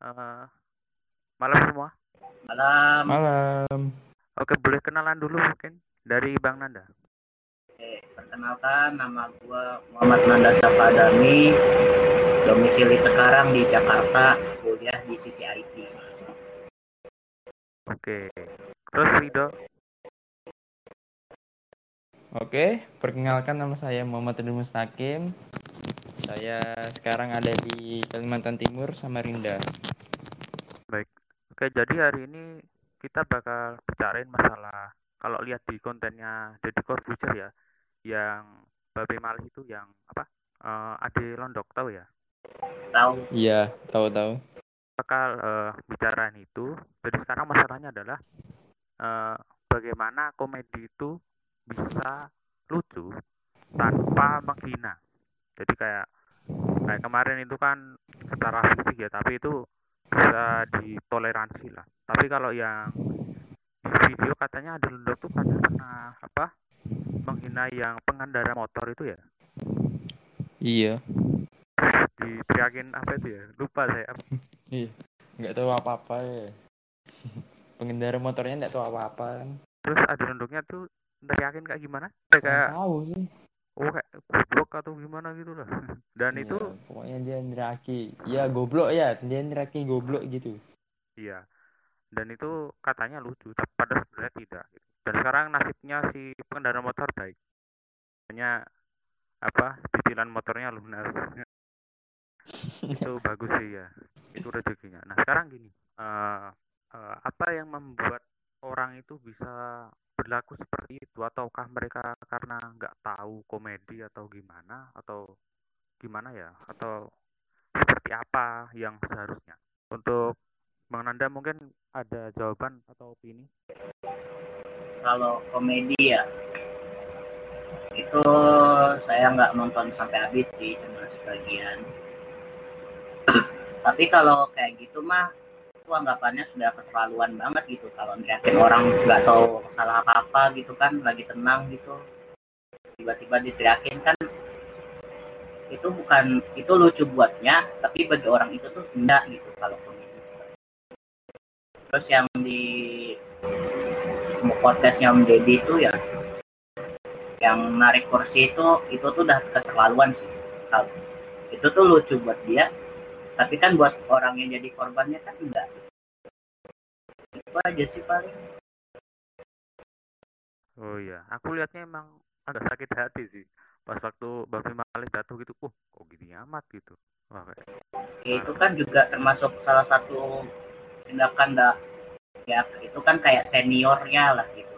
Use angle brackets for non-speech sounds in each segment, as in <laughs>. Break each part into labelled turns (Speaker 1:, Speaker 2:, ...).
Speaker 1: Uh, malam semua.
Speaker 2: Malam.
Speaker 3: Malam.
Speaker 1: Oke, boleh kenalan dulu mungkin dari Bang Nanda.
Speaker 2: Oke, perkenalkan nama gue Muhammad Nanda Safadani. Domisili sekarang di Jakarta, kuliah di sisi IT.
Speaker 1: Oke. Terus Rido?
Speaker 3: Oke, perkenalkan nama saya Muhammad Ridho Mustaqim. Saya sekarang ada di Kalimantan Timur, Samarinda.
Speaker 1: Baik. Oke, jadi hari ini kita bakal bicarain masalah kalau lihat di kontennya Deddy Corbuzier ya, yang Babe Malih itu yang apa? Uh, Ade Londok tahu ya?
Speaker 2: Tahu.
Speaker 3: Iya, tahu-tahu.
Speaker 1: Bakal uh, bicarain itu. Jadi sekarang masalahnya adalah uh, bagaimana komedi itu bisa lucu tanpa menghina. Jadi kayak kayak kemarin itu kan secara fisik ya, tapi itu bisa ditoleransi lah. Tapi kalau yang di video katanya ada lendok tuh katanya pernah apa menghina yang pengendara motor itu ya?
Speaker 3: Iya.
Speaker 1: Diteriakin apa itu ya? Lupa saya. <laughs>
Speaker 3: Iya. Nggak tahu apa-apa ya. <laughs> Pengendara motornya nggak tahu apa-apa kan.
Speaker 1: Terus ada lendoknya tuh teriakin kayak gimana? Kayak, kayak
Speaker 3: tahu sih.
Speaker 1: Oh kayak goblok atau gimana gitu lah. <laughs> Dan
Speaker 3: Iya,
Speaker 1: itu
Speaker 3: pokoknya dia neraki. Iya, goblok ya, dia neraki goblok gitu.
Speaker 1: iya. Dan itu katanya lucu, tapi pada sebenarnya tidak. gitu. Dan sekarang nasibnya si pengendara motor baik. Hanya apa cicilan motornya lunas. <laughs> itu bagus sih ya. Itu rezekinya. Nah sekarang gini, eh, eh, apa yang membuat orang itu bisa berlaku seperti itu? Ataukah mereka karena nggak tahu komedi atau gimana? Atau gimana ya? Atau seperti apa yang seharusnya? Untuk Bang mungkin ada jawaban atau opini?
Speaker 2: Kalau komedi ya, itu saya nggak nonton sampai habis sih, cuma sebagian. <clears throat> Tapi kalau kayak gitu mah, itu anggapannya sudah keterlaluan banget gitu. Kalau ngeliatin orang nggak tahu salah apa-apa gitu kan, lagi tenang gitu, tiba-tiba diteriakin kan, itu bukan itu lucu buatnya, tapi bagi orang itu tuh enggak gitu kalau komedi. Terus yang di podcastnya Om Deddy itu ya yang narik kursi itu itu tuh udah keterlaluan sih Kalau itu tuh lucu buat dia tapi kan buat orang yang jadi korbannya kan enggak. Itu aja sih paling.
Speaker 1: Oh iya aku lihatnya emang agak sakit hati sih. Pas waktu Bapak Malih jatuh gitu uh kok gini amat? gitu. Wah, kayak,
Speaker 2: ya, itu kan juga termasuk salah satu tindakan dah. Ya itu kan kayak seniornya lah gitu.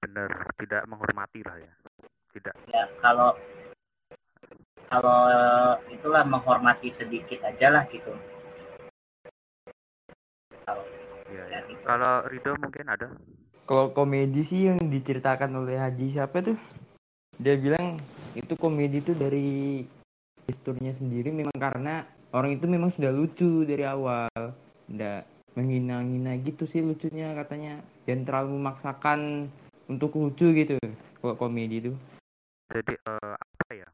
Speaker 1: Bener tidak menghormati lah ya. Tidak.
Speaker 2: Ya kalau kalau itulah menghormati sedikit aja lah gitu kalau ya, gitu.
Speaker 1: kalau Rido mungkin ada
Speaker 3: Kalau komedi sih yang diceritakan oleh Haji siapa tuh? Dia bilang itu komedi itu dari gesturnya sendiri memang karena orang itu memang sudah lucu dari awal. Nggak menghina-hina gitu sih lucunya katanya. Jangan terlalu memaksakan untuk lucu gitu. Kalau komedi itu.
Speaker 1: jadi eh, apa ya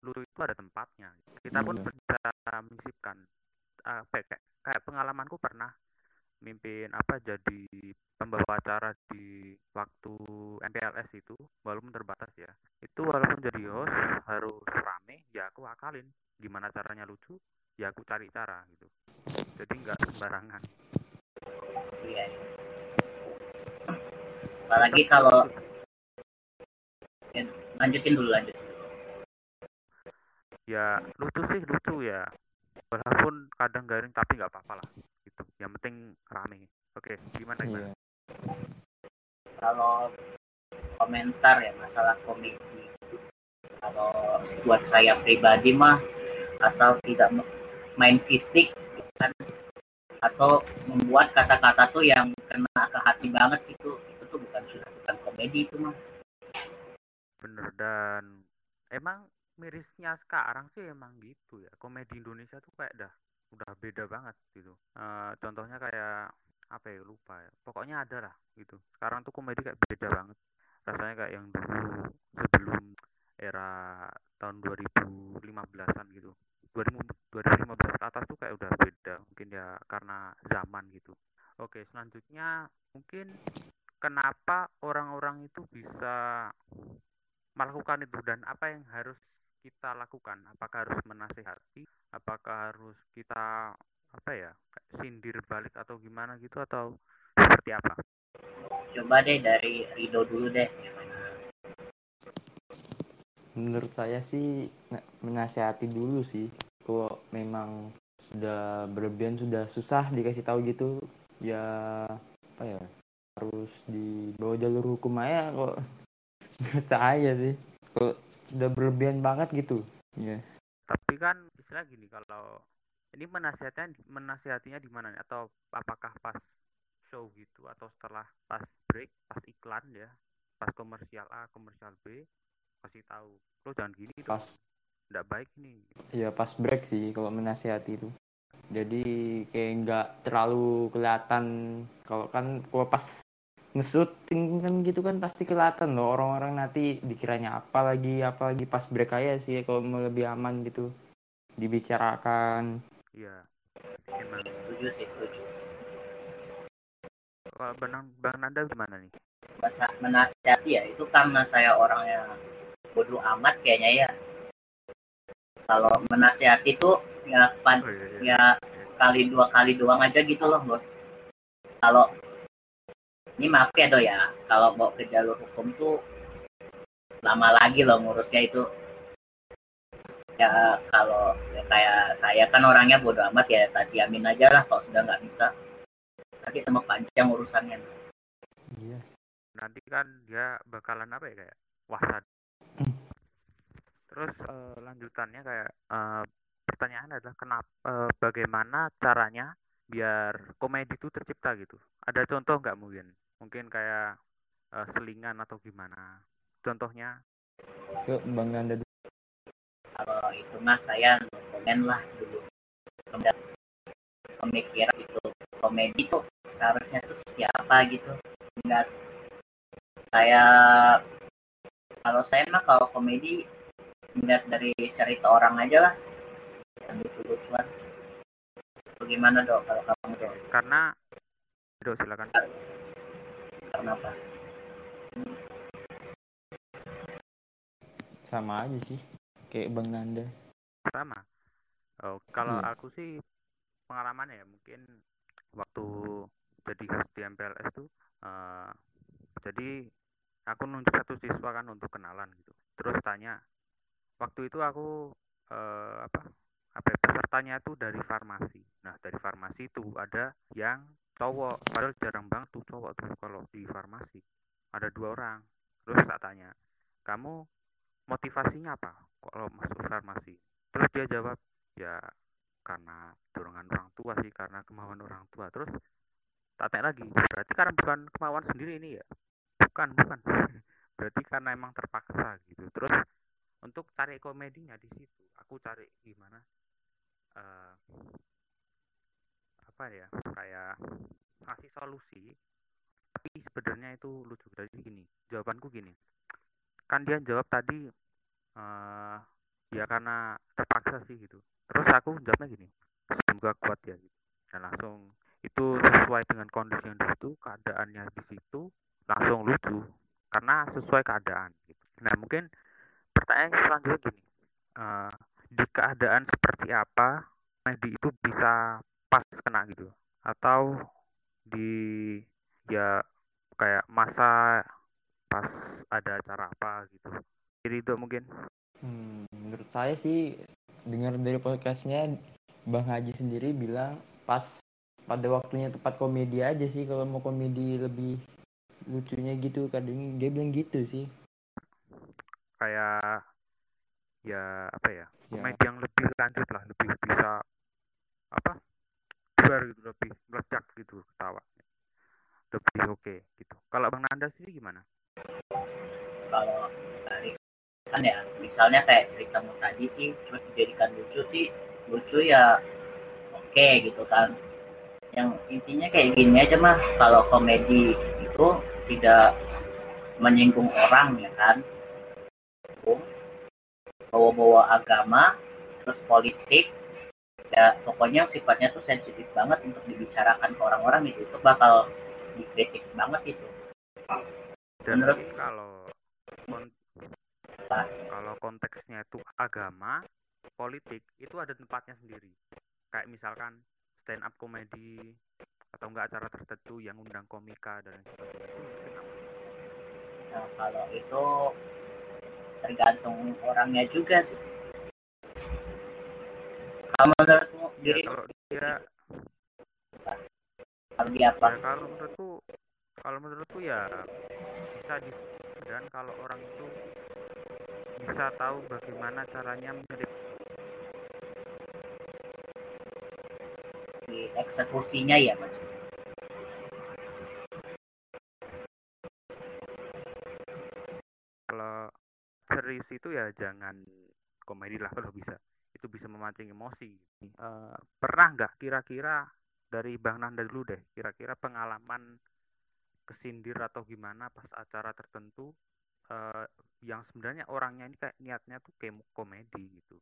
Speaker 1: lucu itu ada tempatnya kita pun
Speaker 3: Iya.
Speaker 1: bisa menyisipkan apa ya, kayak, kayak pengalamanku pernah mimpin apa jadi pembawa acara di waktu MPLS itu walaupun terbatas ya itu walaupun jadi host harus rame ya aku akalin gimana caranya lucu ya aku cari cara gitu jadi nggak sembarangan
Speaker 2: Iya. Apalagi kalau lanjutin dulu lanjut.
Speaker 1: Ya lucu sih lucu ya walaupun kadang garing tapi nggak apa-apa lah gitu yang penting rame oke gimana gimana
Speaker 3: Iya.
Speaker 2: Kalau komentar ya masalah komedi. Kalau buat saya pribadi mah asal tidak main fisik kan atau membuat kata-kata tuh yang kena ke hati banget itu itu tuh bukan sudah bukan komedi itu mah.
Speaker 1: bener dan emang mirisnya sekarang sih emang gitu ya. Komedi Indonesia tuh kayak dah udah beda banget gitu. Uh, contohnya kayak apa ya lupa ya. Pokoknya ada lah gitu. Sekarang tuh komedi kayak beda banget. Rasanya kayak yang dulu sebelum era tahun 2015-an gitu. 2015 ke atas tuh kayak udah beda mungkin ya karena zaman gitu. Oke selanjutnya mungkin kenapa orang-orang itu bisa melakukan itu dan apa yang harus kita lakukan? Apakah harus menasehati? Apakah harus kita apa ya sindir balik atau gimana gitu atau seperti apa?
Speaker 2: Coba deh dari Rido dulu deh.
Speaker 3: Menurut saya sih menasehati dulu sih. Kalau memang sudah berlebihan sudah susah dikasih tahu gitu ya apa ya harus dibawa jalur hukum aja kok. <laughs> Biasa aja sih. Kok udah berlebihan banget gitu. Ya
Speaker 1: tapi kan istilah gini kalau ini menasihatinya menasihatinya di mana nih? Atau apakah pas show gitu atau setelah pas break pas iklan ya pas komersial A komersial B kasih tahu lo jangan gini
Speaker 3: pas.
Speaker 1: nggak baik nih.
Speaker 3: Ya pas break sih kalau menasihati itu. Jadi kayak nggak terlalu kelihatan kalau kan kalau pas ngesuting kan gitu kan pasti kelihatan loh. Orang-orang nanti dikiranya apa lagi apa lagi. Pas break aja sih kalau mau lebih aman gitu. Dibicarakan.
Speaker 1: Iya. Emang
Speaker 2: setuju sih setuju.
Speaker 1: Kalau bang bang Nanda gimana nih?
Speaker 2: Masa menasihati ya itu karena saya orangnya bodoh amat kayaknya ya. Kalau menasihati tuh ya pan
Speaker 1: oh, iya, iya.
Speaker 2: ya sekali dua kali doang aja gitu loh bos. Kalau ini maaf ya do ya. Kalau bawa ke jalur hukum tuh lama lagi loh ngurusnya itu. Ya kalau ya kayak saya kan orangnya bodoh amat ya tadi amin aja lah kalau sudah nggak bisa. Nanti tambah panjang urusannya.
Speaker 3: Iya.
Speaker 1: Nanti kan dia bakalan apa ya kayak wasad.
Speaker 3: Hmm.
Speaker 1: terus eh, lanjutannya kayak eh, pertanyaan adalah kenapa eh, bagaimana caranya biar komedi itu tercipta gitu. Ada contoh nggak mungkin? Mungkin kayak eh, selingan atau gimana? Contohnya?
Speaker 3: Ke bang dulu.
Speaker 2: kalau itu mas saya komen lah dulu. Pemikiran itu komedi tuh seharusnya tuh seperti apa gitu. Enggak. Kayak kalau saya mah kalau komedi melihat dari cerita orang aja lah. Yang lucu-lucuan bagaimana dok? Kalau kamu dok?
Speaker 1: Karena Dok, silakan.
Speaker 2: Karena apa
Speaker 3: sama aja sih kayak bang Nanda.
Speaker 1: Sama. Oh, kalau
Speaker 3: Iya.
Speaker 1: aku sih pengalaman ya mungkin waktu jadi host di MPLS tuh eh, jadi aku nunjuk satu siswa kan untuk kenalan gitu. Terus tanya waktu itu aku eh, apa apa ya, pesertanya tuh dari farmasi. Nah dari farmasi itu ada yang cowok. Padahal jarang banget tuh cowok tuh kalau di farmasi. Ada dua orang. Terus tak tanya kamu motivasinya apa kalau masuk farmasi? Terus dia jawab ya karena dorongan orang tua sih karena kemauan orang tua. Terus tak tanya lagi berarti karena bukan kemauan sendiri ini ya? Bukan bukan. <laughs> Berarti karena emang terpaksa gitu. Terus untuk cari komedinya di situ aku cari gimana eh apa ya kayak ngasih solusi. Tapi sebenarnya itu lucu. Jadi gini jawabanku gini. Kan dia jawab tadi eh ya karena terpaksa sih gitu. Terus aku jawabnya gini semoga kuat ya. Gitu. dan langsung itu sesuai dengan kondisi yang di situ keadaannya di situ langsung lucu. Karena sesuai keadaan. Gitu. nah mungkin pertanyaan selanjutnya gini eh, di keadaan seperti apa komedi itu bisa pas kena gitu. Atau di ya kayak masa pas ada acara apa gitu. Jadi itu mungkin.
Speaker 3: Hmm, menurut saya sih dengar dari podcastnya Bang Haji sendiri bilang pas pada waktunya tepat komedi aja sih. Kalau mau komedi lebih lucunya gitu kadang dia bilang gitu sih.
Speaker 1: Kayak ya apa ya
Speaker 3: Ya.
Speaker 1: komedi yang lebih lanjut lah lebih bisa apa luar gitu lebih meledak gitu ketawa. Lebih oke gitu. Kalau bang Nanda sendiri gimana?
Speaker 2: Kalau dari kan ya misalnya kayak ceritamu tadi sih terus dijadikan lucu sih lucu ya oke gitu kan. Yang intinya kayak gini aja mah kalau komedi itu tidak menyinggung orang ya kan bawa-bawa agama terus politik ya pokoknya sifatnya tuh sensitif banget untuk dibicarakan ke orang-orang gitu itu bakal dikritik banget itu
Speaker 1: dan
Speaker 2: Menurut-
Speaker 1: kalau kon-
Speaker 2: Apa?
Speaker 1: kalau konteksnya itu agama politik itu ada tempatnya sendiri kayak misalkan stand up komedi atau enggak acara tertentu yang undang komika dan sebagainya itu?
Speaker 2: Nah, kalau itu tergantung orangnya juga sih. Kalau menurutmu
Speaker 1: Ya,
Speaker 2: diri
Speaker 1: kalau dia
Speaker 2: kalau dia apa?
Speaker 1: ya kalau menurutku kalau menurutku ya bisa di dan kalau orang itu bisa tahu bagaimana caranya
Speaker 2: Di eksekusinya ya mas.
Speaker 1: kalau serius itu ya jangan komedi lah kalau bisa. Itu bisa memancing emosi. Eh, pernah nggak kira-kira dari Bang Nanda dulu deh kira-kira pengalaman kesindir atau gimana pas acara tertentu eh, yang sebenarnya orangnya ini kayak niatnya tuh kayak komedi gitu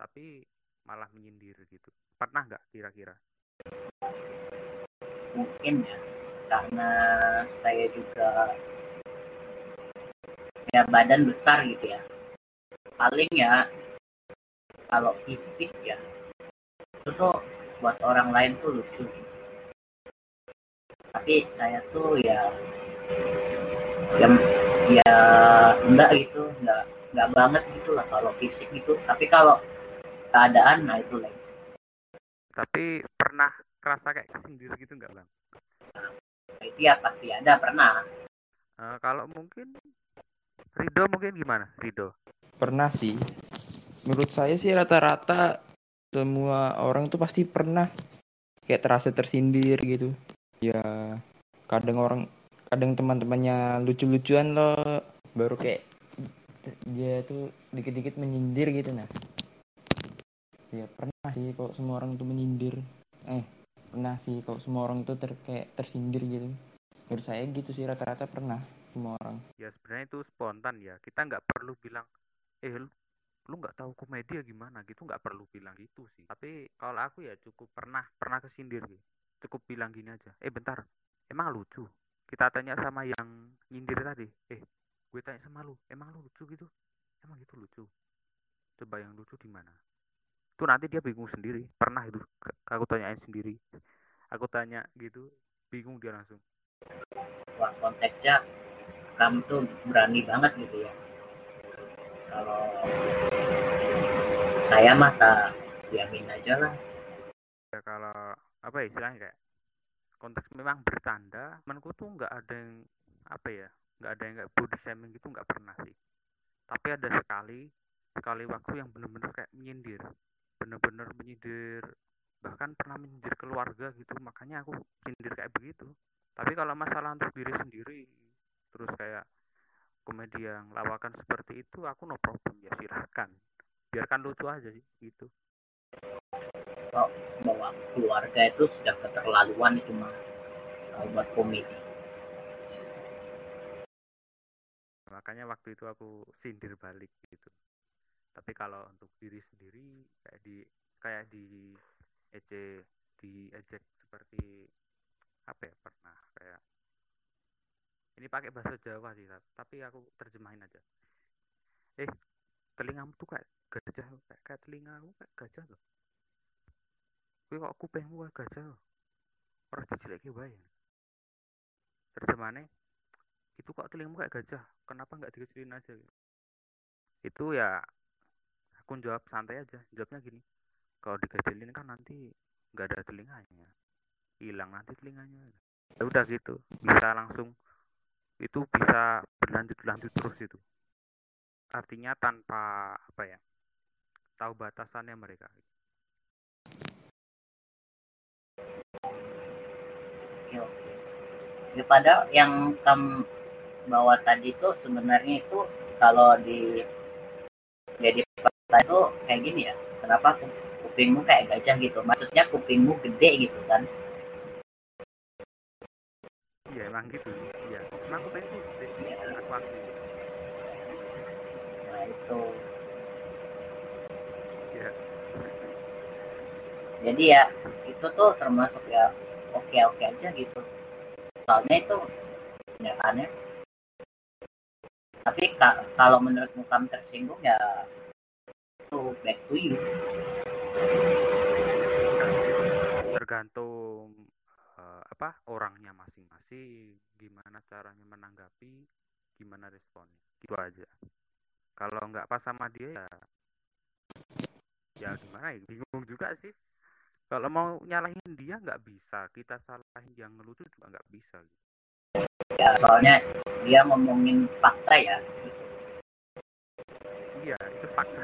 Speaker 1: tapi malah menyindir gitu. Pernah nggak kira-kira?
Speaker 2: Mungkin ya karena saya juga ya badan besar gitu ya. Paling ya kalau fisik ya itu tuh buat orang lain tuh lucu. Tapi saya tuh ya ya, ya enggak gitu, enggak enggak banget gitu lah kalau fisik gitu. Tapi kalau keadaan nah itu lain.
Speaker 1: tapi pernah kerasa kayak kesindir gitu nggak bang
Speaker 2: Nah, itu ya pasti ada pernah.
Speaker 1: Eh, kalau mungkin Rido mungkin gimana Rido
Speaker 3: Pernah sih. Menurut saya sih rata-rata semua orang tuh pasti pernah kayak terasa tersindir gitu. Ya kadang orang kadang teman-temannya lucu-lucuan loh baru kayak dia tuh dikit-dikit menyindir gitu nah. Ya pernah sih kok semua orang tuh menyindir. Eh pernah sih kok semua orang tuh ter kayak tersindir gitu. Menurut saya gitu sih rata-rata pernah semua orang.
Speaker 1: ya sebenarnya itu spontan ya. Kita nggak perlu bilang eh lu lu nggak tahu komedi ya gimana? Gitu nggak perlu bilang gitu sih. Tapi kalau aku ya cukup pernah pernah kesindir gitu cukup bilang gini aja eh bentar emang lucu? Kita tanya sama yang nyindir tadi eh gue tanya sama lu emang lu lucu gitu? Emang gitu lucu. Coba yang lucu di mana? Itu nanti dia bingung sendiri. Pernah itu aku tanyain sendiri. Aku tanya gitu bingung dia langsung.
Speaker 2: Wah konteksnya kamu tuh berani banget gitu ya. Kalau saya mah tak diamin aja lah.
Speaker 1: Ya kalau apa ya istilahnya kayak konteks memang bercanda temanku tuh nggak ada yang apa ya nggak ada yang kayak body shaming gitu nggak pernah sih. Tapi ada sekali sekali waktu yang bener-bener kayak menyindir bener-bener menyindir bahkan pernah menyindir keluarga gitu. Makanya aku sindir kayak begitu. Tapi kalau masalah untuk diri sendiri terus kayak komedi yang lawakan seperti itu aku no problem ya silahkan. Biarkan lucu aja sih gitu.
Speaker 2: Bahwa keluarga itu sudah keterlaluan itu mah kalau buat komedi.
Speaker 1: Makanya waktu itu aku sindir balik gitu. Tapi kalau untuk diri sendiri kayak di kayak di ece di ejek seperti apa ya pernah kayak ini pakai bahasa Jawa sih tapi aku terjemahin aja. Eh telingamu tuh kayak gajah kayak, kayak telingamu kayak gajah loh. Kowe kok kupingmu kayak gajah loh. Orang dijeleki wae. Terjemahannya itu kok telingamu kayak gajah? Kenapa nggak dikecilin aja? Gitu. itu ya aku jawab santai aja. Jawabnya gini kalau dikecilin kan nanti nggak ada telinganya. Hilang nanti telinganya. Ya udah gitu. Bisa langsung itu bisa berlanjut lanjut terus itu. Artinya tanpa apa ya tahu batasannya mereka.
Speaker 2: Ya, padahal yang kamu bawa tadi itu sebenarnya itu kalau di jadi peta itu kayak gini ya. Kenapa ku- kupingmu kayak gajah gitu? Maksudnya kupingmu gede gitu kan?
Speaker 1: Iya emang gitu sih emang aku pengen tuh
Speaker 2: nah itu.
Speaker 1: Ya
Speaker 2: jadi ya itu tuh termasuk ya oke oke aja gitu. Soalnya itu kenyataannya tapi ka- kalau menurutmu kamu tersinggung ya itu back to you.
Speaker 1: Tergantung apa orangnya masing-masing gimana caranya menanggapi gimana responnya. Gitu aja. Kalau nggak pas sama dia ya ya gimana ya bingung juga sih. Kalau mau nyalahin dia nggak bisa. Kita salahin yang ngelucu juga nggak bisa gitu.
Speaker 2: ya soalnya dia ngomongin fakta ya.
Speaker 1: Iya itu fakta.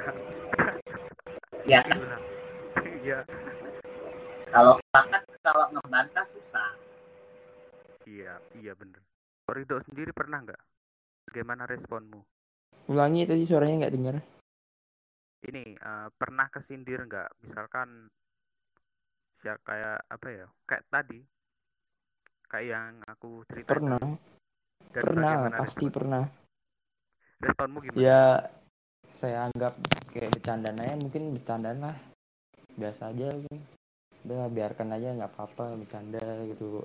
Speaker 2: Ya. Kan
Speaker 1: Gila. iya.
Speaker 2: Kalau fakta kalau ngebantah susah
Speaker 1: iya iya bener. Ridho sendiri pernah nggak? Bagaimana responmu?
Speaker 3: Ulangi tadi suaranya nggak dengar.
Speaker 1: ini eh, pernah kesindir nggak? Misalkan ya kayak apa ya? Kayak tadi. Kayak yang aku cerita
Speaker 3: Pernah,
Speaker 1: dan
Speaker 3: pernah, pasti
Speaker 1: respon-
Speaker 3: pernah.
Speaker 1: responmu gimana?
Speaker 3: Ya, saya anggap kayak bercandaan aja, mungkin bercandaan lah. Biasa aja. Udah biarkan aja nggak apa-apa bercanda gitu.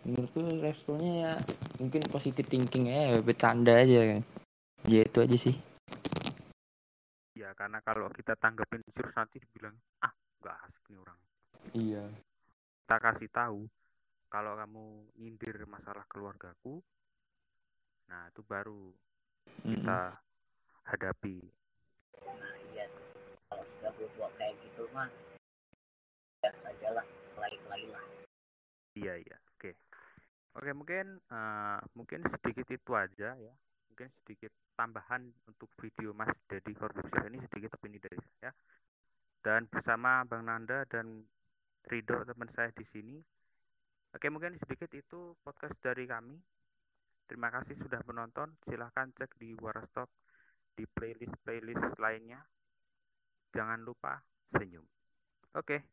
Speaker 3: Menurutku responnya ya mungkin positif thinking aja, bercanda aja kan. Ya itu aja sih.
Speaker 1: ya karena kalau kita tanggapin terus nanti dibilang ah nggak asik nih orang
Speaker 3: Iya.
Speaker 1: kita kasih tahu kalau kamu nyindir masalah keluargaku nah itu baru kita hadapi
Speaker 2: nah iya kalau sudah berbuat kayak gitu mah biasa aja lah kelai-kelai lah
Speaker 1: iya iya oke mungkin eh, mungkin sedikit itu aja ya. Mungkin sedikit tambahan untuk video Mas Dedi Corbusier ini sedikit opini dari saya. Dan bersama Bang Nanda dan Ridho teman saya di sini. Oke mungkin sedikit itu podcast dari kami. Terima kasih sudah menonton. Silahkan cek di Warastok di playlist playlist lainnya. Jangan lupa senyum. Oke.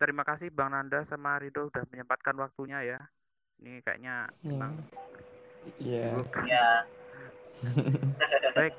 Speaker 1: Terima kasih Bang Nanda sama Ridho udah menyempatkan waktunya ya ini kayaknya
Speaker 3: Ya.
Speaker 1: memang
Speaker 3: Iya.
Speaker 1: sibuk.
Speaker 2: ya
Speaker 1: baik